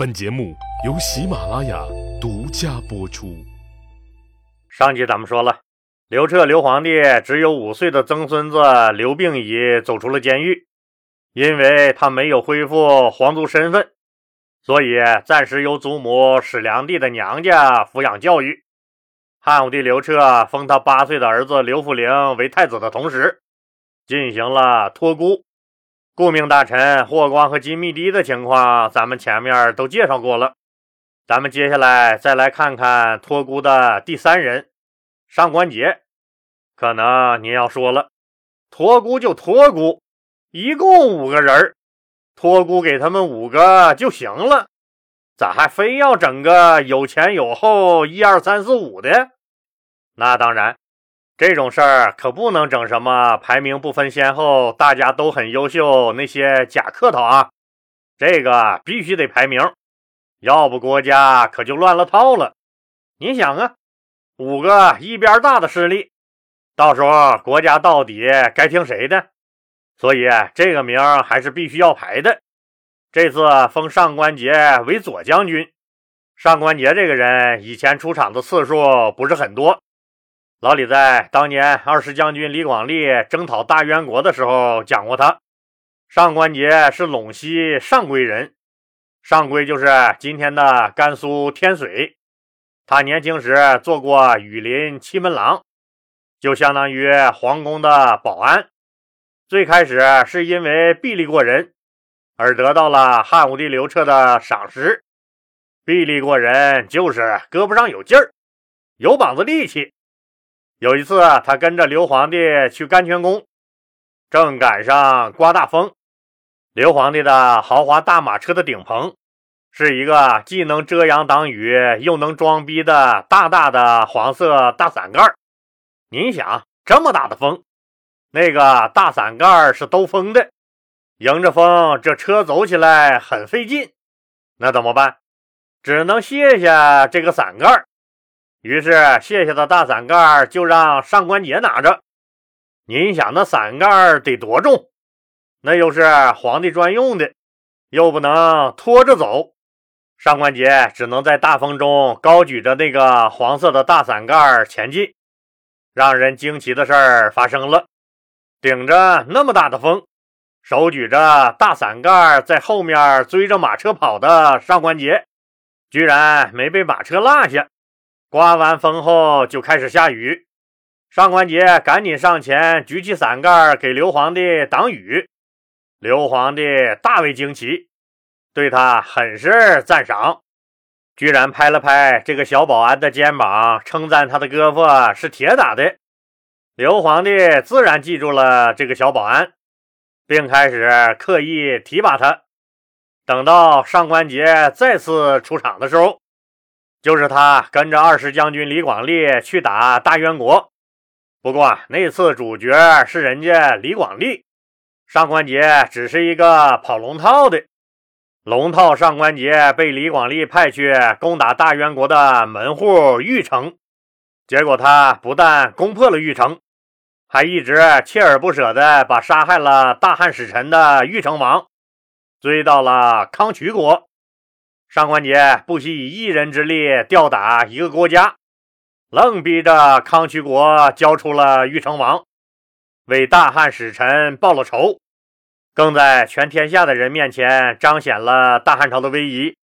本节目由喜马拉雅独家播出。上集咱们说了，刘彻刘皇帝只有五岁的曾孙子刘病已走出了监狱，因为他没有恢复皇族身份，所以暂时由祖母史良娣的娘家抚养教育。汉武帝刘彻封他八岁的儿子刘弗陵为太子的同时，进行了托孤。顾命大臣霍光和金密帝的情况，咱们前面都介绍过了。咱们接下来再来看看托孤的第三人上官桀。可能您要说了，托孤就托孤，一共五个人托孤给他们五个就行了，咋还非要整个有前有后一二三四五的？那当然。这种事儿可不能整什么排名不分先后，大家都很优秀，那些假客套啊！这个必须得排名，要不国家可就乱了套了。你想啊，五个一边大的势力，到时候国家到底该听谁的？所以这个名还是必须要排的。这次封上官桀为左将军，上官桀这个人以前出场的次数不是很多。老李在当年二十将军李广利征讨大渊国的时候讲过，他上官桀是陇西上归人，上归就是今天的甘肃天水。他年轻时做过羽林七门郎，就相当于皇宫的保安。最开始是因为臂力过人而得到了汉武帝刘彻的赏识。臂力过人就是胳膊上有劲儿，有膀子力气。有一次，他跟着刘皇帝去甘泉宫，正赶上刮大风。刘皇帝的豪华大马车的顶棚是一个既能遮阳挡雨又能装逼的大大的黄色大伞盖。您想，这么大的风，那个大伞盖是兜风的，迎着风，这车走起来很费劲。那怎么办？只能卸下这个伞盖。于是卸下的大伞盖就让上官桀拿着。您想那伞盖得多重？那又是皇帝专用的，又不能拖着走。上官桀只能在大风中高举着那个黄色的大伞盖前进。让人惊奇的事儿发生了：顶着那么大的风，手举着大伞盖在后面追着马车跑的上官桀，居然没被马车落下。刮完风后就开始下雨，上官桀赶紧上前举起伞盖给刘皇帝挡雨。刘皇帝大为惊奇，对他很是赞赏，居然拍了拍这个小保安的肩膀，称赞他的胳膊是铁打的。刘皇帝自然记住了这个小保安，并开始刻意提拔他。等到上官桀再次出场的时候。就是他跟着二十将军李广利去打大渊国，不过那次主角是人家李广利，上官桀只是一个跑龙套的。龙套上官桀被李广利派去攻打大渊国的门户玉城，结果他不但攻破了玉城，还一直锲而不舍地把杀害了大汉使臣的玉城王追到了康渠国。上官桀不惜以一人之力吊打一个国家，愣逼着康渠国交出了玉成王，为大汉使臣报了仇，更在全天下的人面前彰显了大汉朝的威仪，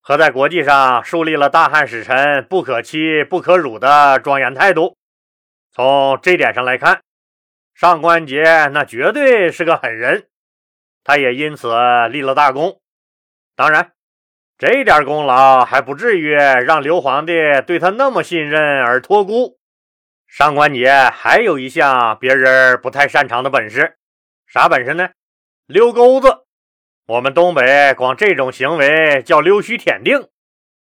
和在国际上树立了大汉使臣不可欺、不可辱的庄严态度。从这点上来看，上官桀那绝对是个狠人，他也因此立了大功。当然。这点功劳还不至于让刘皇帝对他那么信任而托孤。上官桀还有一项别人不太擅长的本事，啥本事呢？溜钩子。我们东北管这种行为叫溜须舔腚，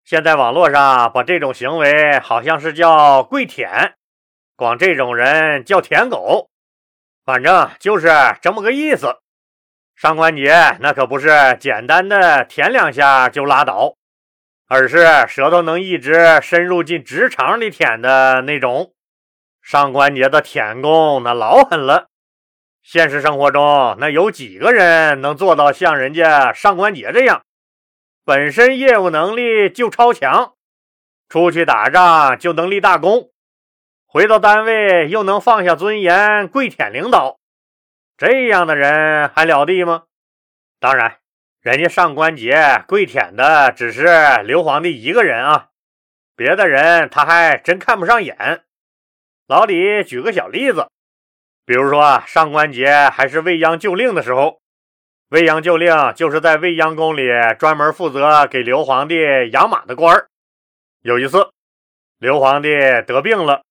现在网络上把这种行为好像是叫跪舔，管这种人叫舔狗，反正就是这么个意思。上官桀那可不是简单的舔两下就拉倒，而是舌头能一直深入进直肠里舔的那种。上官桀的舔功那老狠了，现实生活中那有几个人能做到像人家上官桀这样，本身业务能力就超强，出去打仗就能立大功，回到单位又能放下尊严跪舔领导，这样的人还了得吗？当然，人家上官桀跪舔的只是刘皇帝一个人啊，别的人他还真看不上眼。老李举个小例子，比如说上官桀还是未央旧令的时候。未央旧令就是在未央宫里专门负责给刘皇帝养马的官儿。有一次，刘皇帝得病了，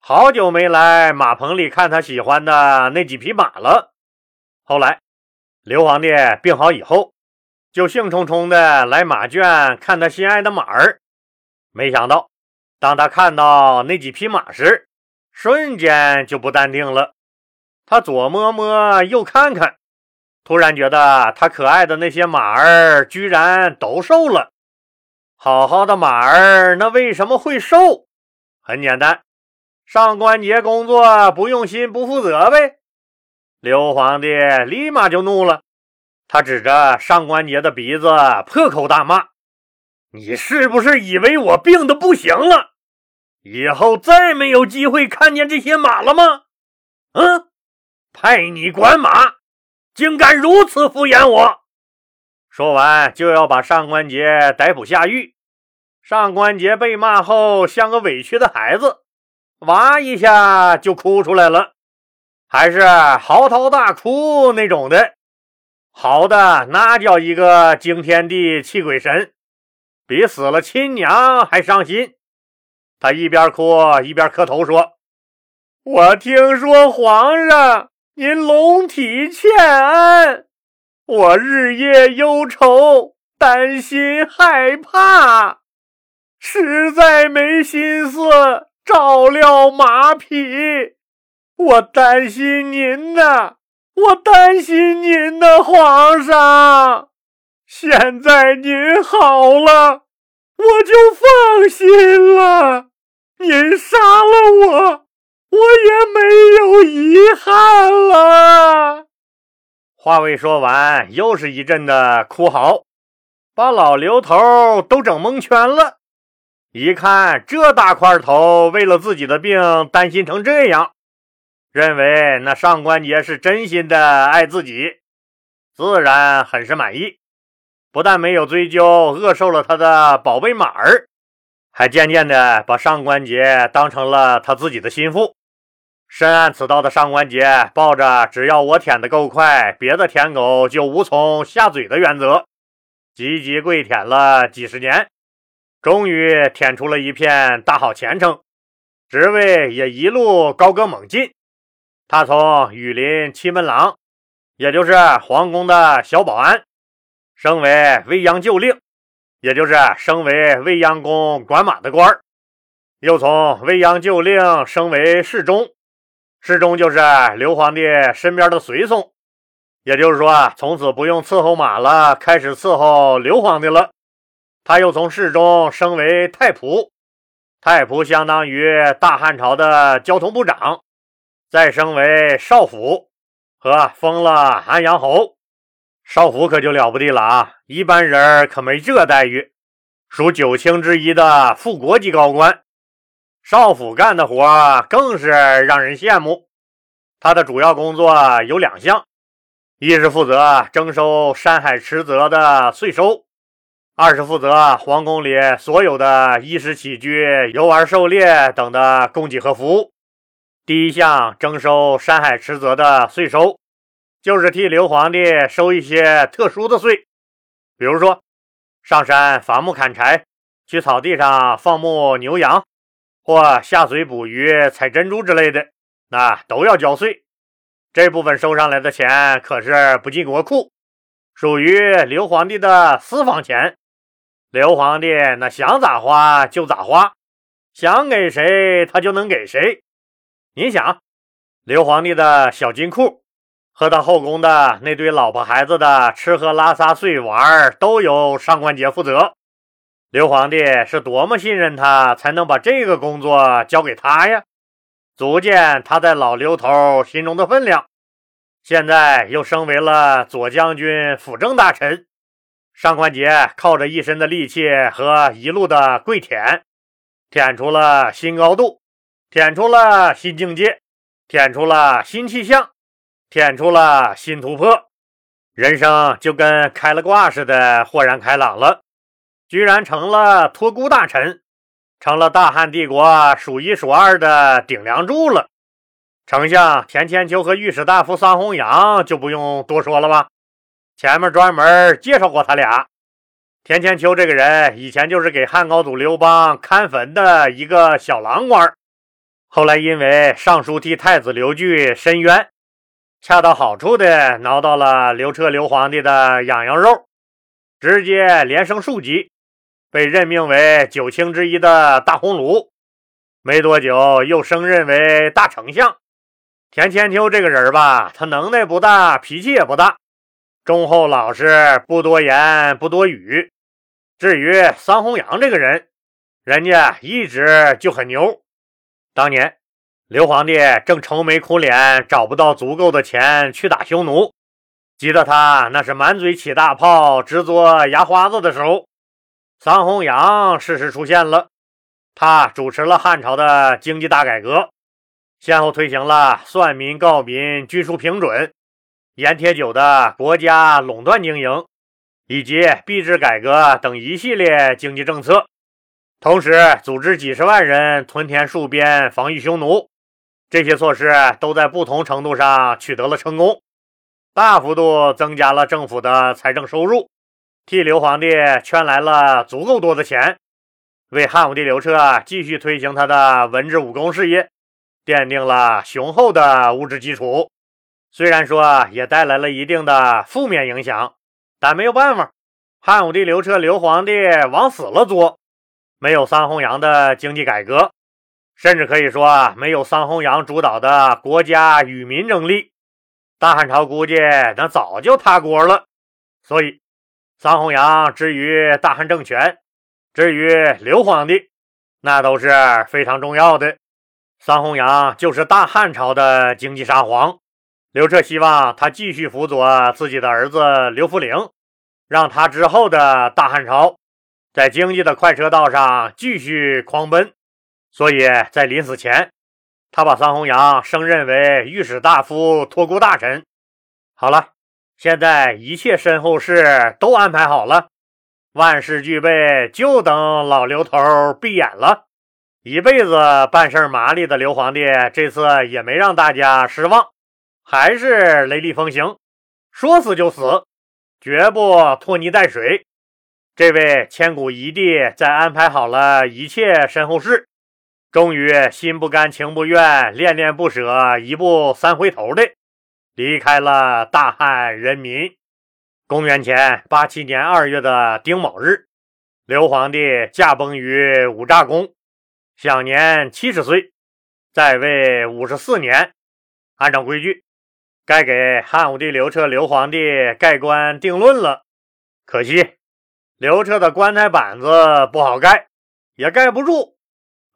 好久没来马棚里看他喜欢的那几匹马了。后来，刘皇帝病好以后，就兴冲冲的来马圈看他心爱的马儿。没想到，当他看到那几匹马时，瞬间就不淡定了。他左摸摸，右看看。突然觉得他可爱的那些马儿居然都瘦了，好好的马儿那为什么会瘦？很简单，上官桀工作不用心不负责呗。刘皇帝立马就怒了，他指着上官桀的鼻子破口大骂：“你是不是以为我病的不行了，以后再没有机会看见这些马了吗？嗯，派你管马。”竟敢如此敷衍我！说完就要把上官桀逮捕下狱。上官桀被骂后，像个委屈的孩子，哇一下就哭出来了，还是嚎啕大哭那种的，嚎的那叫一个惊天地泣鬼神，比死了亲娘还伤心。他一边哭一边磕头说：“我听说皇上。”您龙体欠安，我日夜忧愁，担心害怕，实在没心思照料马匹。我担心您呢，我担心您的皇上。现在您好了，我就放心了。您杀了我。我也没有遗憾了。话未说完，又是一阵的哭嚎，把老刘头都整蒙圈了。一看这大块头，为了自己的病担心成这样，认为那上官桀是真心的爱自己，自然很是满意。不但没有追究饿瘦了他的宝贝马儿，还渐渐的把上官桀当成了他自己的心腹。深谙此道的上官桀，抱着只要我舔的够快，别的舔狗就无从下嘴的原则，积极跪舔了几十年，终于舔出了一片大好前程，职位也一路高歌猛进。他从羽林七门郎，也就是皇宫的小保安，升为未央旧令，也就是升为未央宫管马的官儿，又从未央旧令升为侍中。侍中就是刘皇帝身边的随从，也就是说，从此不用伺候马了，开始伺候刘皇帝了。他又从侍中升为太仆，太仆相当于大汉朝的交通部长，再升为少府，和封了安阳侯。少府可就了不得了啊，一般人可没这待遇，属九卿之一的副国级高官。少府干的活更是让人羡慕。他的主要工作有两项：一是负责征收山海池泽的税收；二是负责皇宫里所有的衣食起居、游玩狩猎等的供给和服务。第一项征收山海池泽的税收，就是替刘皇帝收一些特殊的税，比如说上山伐木砍柴、去草地上放牧牛羊。或下水捕鱼、采珍珠之类的，那都要交税。这部分收上来的钱可是不进国库，属于刘皇帝的私房钱。刘皇帝那想咋花就咋花，想给谁他就能给谁。你想，刘皇帝的小金库和他后宫的那堆老婆孩子的吃喝拉撒睡玩，都由上官桀负责。刘皇帝是多么信任他，才能把这个工作交给他呀？足见他在老刘头心中的分量。现在又升为了左将军、辅政大臣，上官桀靠着一身的力气和一路的跪舔，舔出了新高度，舔出了新境界，舔出了新气象，舔出了新突破，人生就跟开了挂似的，豁然开朗了，居然成了托孤大臣，成了大汉帝国数一数二的顶梁柱了。丞相田千秋和御史大夫桑弘羊就不用多说了吧。前面专门介绍过他俩。田千秋这个人以前就是给汉高祖刘邦看坟的一个小郎官，后来因为上书替太子刘据申冤，恰到好处的挠到了刘彻刘皇帝的痒痒肉，直接连升数级，被任命为九卿之一的大鸿胪。没多久又升任为大丞相。田千秋这个人吧，他能耐不大，脾气也不大。忠厚老实，不多言，不多语。至于桑弘羊这个人，人家一直就很牛。当年刘皇帝正愁眉苦脸，找不到足够的钱去打匈奴，急得他那是满嘴起大泡，直做牙花子的时候，桑弘羊适时出现了。他主持了汉朝的经济大改革，先后推行了算民、告民、均输平准。盐铁酒的国家垄断经营，以及币制改革等一系列经济政策，同时组织几十万人屯田戍边，防御匈奴。这些措施都在不同程度上取得了成功，大幅度增加了政府的财政收入，替刘皇帝圈来了足够多的钱，为汉武帝刘彻继续推行他的文治武功事业奠定了雄厚的物质基础。虽然说也带来了一定的负面影响，但没有办法，汉武帝刘彻刘皇帝往死了作，没有桑弘羊的经济改革，甚至可以说没有桑弘羊主导的国家与民争利，大汉朝估计那早就塌锅了。所以，桑弘羊之于大汉政权，至于刘皇帝，那都是非常重要的。桑弘羊就是大汉朝的经济沙皇。刘彻希望他继续辅佐自己的儿子刘弗陵，让他之后的大汉朝在经济的快车道上继续狂奔。所以在临死前，他把桑弘羊升任为御史大夫、托孤大臣。好了，现在一切身后事都安排好了，万事俱备，就等老刘头闭眼了。一辈子办事麻利的刘皇帝，这次也没让大家失望。还是雷厉风行，说死就死，绝不拖泥带水。这位千古一帝在安排好了一切身后事，终于心不甘情不愿、恋恋不舍、一步三回头的离开了大汉人民。公元前八七年二月的丁卯日，刘皇帝驾崩于五炸宫，享年七十岁，在位五十四年。按照规矩。该给汉武帝刘彻刘皇帝盖棺定论了，可惜刘彻的棺材板子不好盖，也盖不住。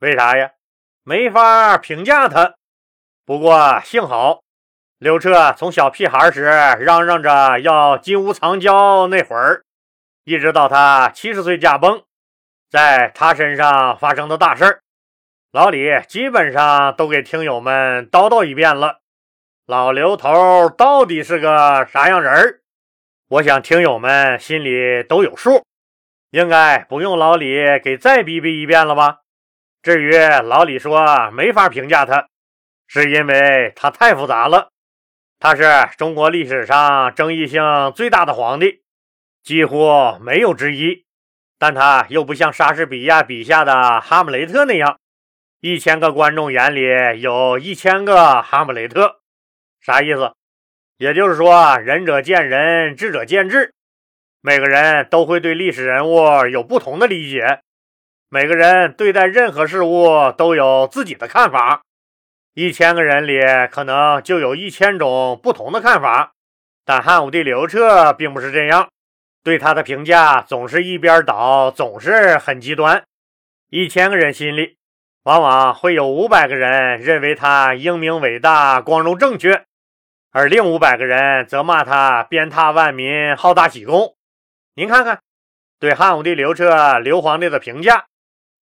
为啥呀？没法评价他。不过幸好，刘彻从小屁孩时嚷嚷着要金屋藏娇那会儿，一直到他七十岁驾崩，在他身上发生的大事儿，老李基本上都给听友们叨叨一遍了。老刘头到底是个啥样人儿？我想听友们心里都有数，应该不用老李给再逼逼一遍了吧？至于老李说没法评价他，是因为他太复杂了。他是中国历史上争议性最大的皇帝，几乎没有之一。但他又不像莎士比亚笔下的哈姆雷特那样，一千个观众眼里有一千个哈姆雷特。啥意思？也就是说，仁者见仁，智者见智。每个人都会对历史人物有不同的理解，每个人对待任何事物都有自己的看法。一千个人里，可能就有一千种不同的看法。但汉武帝刘彻并不是这样，对他的评价总是一边倒，总是很极端。一千个人心里，往往会有五百个人认为他英明伟大、光荣正确。而另五百个人则骂他鞭挞万民、好大喜功。您看看，对汉武帝刘彻、刘皇帝的评价，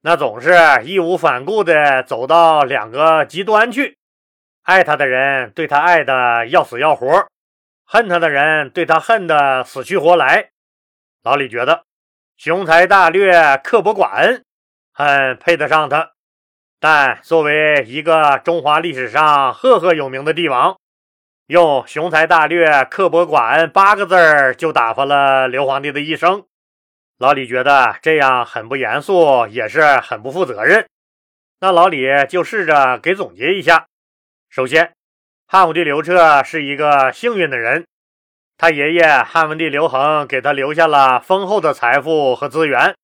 那总是义无反顾的走到两个极端去。爱他的人对他爱的要死要活，恨他的人对他恨的死去活来。老李觉得雄才大略、刻薄寡恩，很配得上他。但作为一个中华历史上赫赫有名的帝王，用“雄才大略、刻薄寡恩”八个字儿就打发了刘皇帝的一生，老李觉得这样很不严肃，也是很不负责任。那老李就试着给总结一下：首先，汉武帝刘彻是一个幸运的人，他爷爷汉文帝刘恒给他留下了丰厚的财富和资源，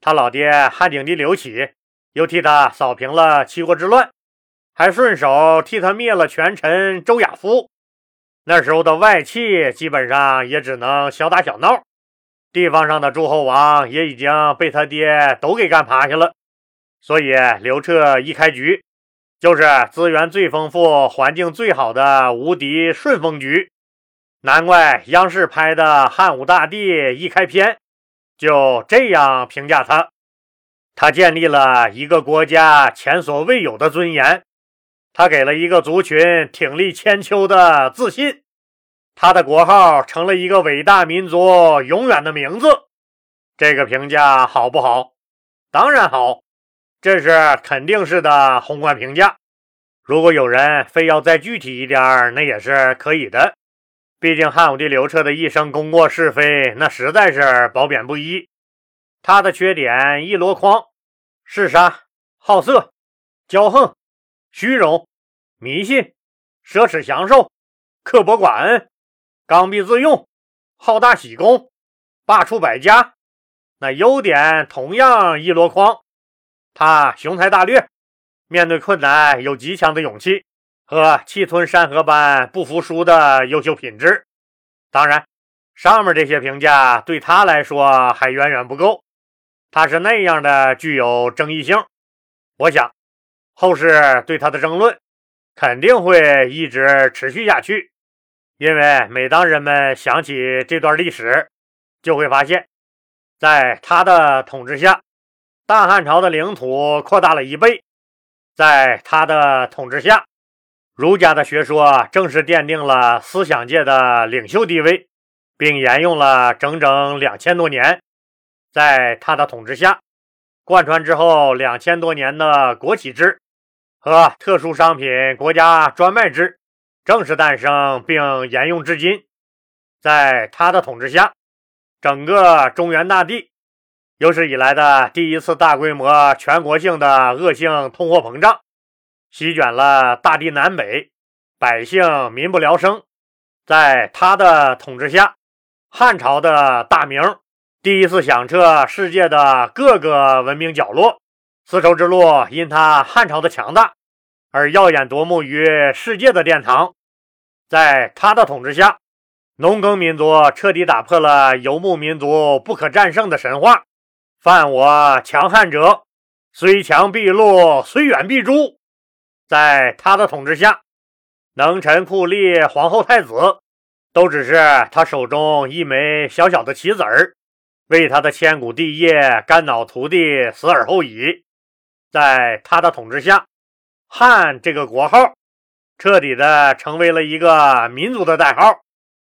他老爹汉景帝刘启又替他扫平了七国之乱，还顺手替他灭了权臣周亚夫。那时候的外戚基本上也只能小打小闹，地方上的诸侯王也已经被他爹都给干趴下了，所以刘彻一开局就是资源最丰富、环境最好的无敌顺风局，难怪央视拍的汉武大帝一开篇就这样评价他：他建立了一个国家前所未有的尊严。他给了一个族群挺立千秋的自信，他的国号成了一个伟大民族永远的名字。这个评价好不好？当然好，这是肯定式的宏观评价。如果有人非要再具体一点，那也是可以的。毕竟汉武帝刘彻的一生功过是非，那实在是褒贬不一。他的缺点一箩筐：嗜杀、好色、骄横。虚荣、迷信、奢侈享受、刻薄寡恩、刚愎自用、好大喜功、罢黜百家，那优点同样一箩筐。他雄才大略，面对困难有极强的勇气和气吞山河般不服输的优秀品质。当然，上面这些评价对他来说还远远不够。他是那样的具有争议性，我想。后世对他的争论肯定会一直持续下去，因为每当人们想起这段历史，就会发现，在他的统治下，大汉朝的领土扩大了一倍；在他的统治下，儒家的学说正式奠定了思想界的领袖地位，并沿用了整整两千多年；在他的统治下，贯穿之后两千多年的国企制。和特殊商品国家专卖制正式诞生并沿用至今。在他的统治下，整个中原大地有史以来的第一次大规模全国性的恶性通货膨胀席卷了大地南北，百姓民不聊生。在他的统治下，汉朝的大名第一次响彻世界的各个文明角落。丝绸之路因他汉朝的强大而耀眼夺目于世界的殿堂，在他的统治下，农耕民族彻底打破了游牧民族不可战胜的神话。犯我强汉者，虽强必戮，虽远必诛。在他的统治下，能臣酷吏、皇后太子都只是他手中一枚小小的棋子儿，为他的千古帝业肝脑涂地，死而后已。在他的统治下，汉这个国号彻底的成为了一个民族的代号。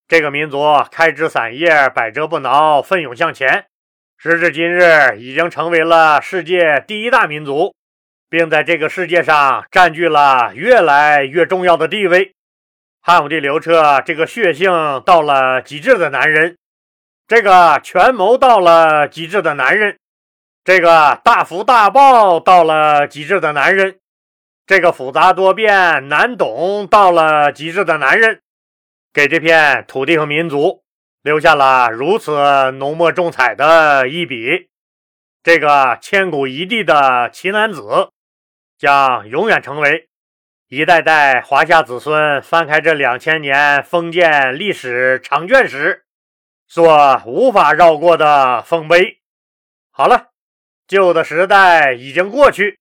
这个民族开枝散叶，百折不挠，奋勇向前，时至今日已经成为了世界第一大民族，并在这个世界上占据了越来越重要的地位。汉武帝刘彻这个血性到了极致的男人，这个权谋到了极致的男人。这个大福大报到了极致的男人，这个复杂多变难懂到了极致的男人，给这片土地和民族留下了如此浓墨重彩的一笔。这个千古一帝的奇男子，将永远成为一代代华夏子孙翻开这两千年封建历史长卷时所无法绕过的丰碑。好了。旧的时代已经过去，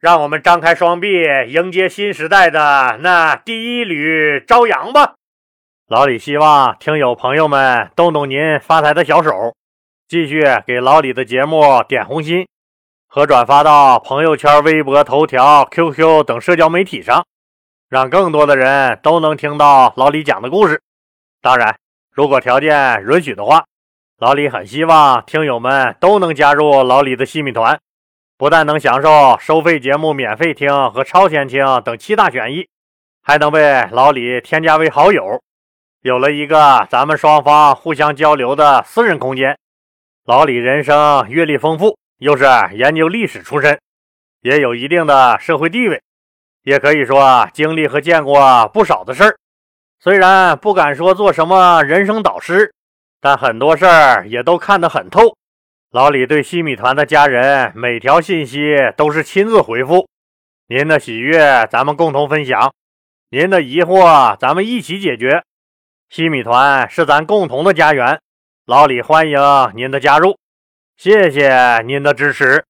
让我们张开双臂迎接新时代的那第一缕朝阳吧！老李希望听友朋友们动动您发财的小手，继续给老李的节目点红心和转发到朋友圈、微博、头条、QQ 等社交媒体上，让更多的人都能听到老李讲的故事。当然，如果条件允许的话，老李很希望听友们都能加入老李的西米团，不但能享受收费节目免费听和超前听等七大权益，还能被老李添加为好友，有了一个咱们双方互相交流的私人空间。老李人生阅历丰富，又是研究历史出身，也有一定的社会地位，也可以说经历和见过不少的事儿。虽然不敢说做什么人生导师，但很多事儿也都看得很透。老李对西米团的家人每条信息都是亲自回复。您的喜悦咱们共同分享，您的疑惑咱们一起解决。西米团是咱共同的家园。老李欢迎您的加入，谢谢您的支持。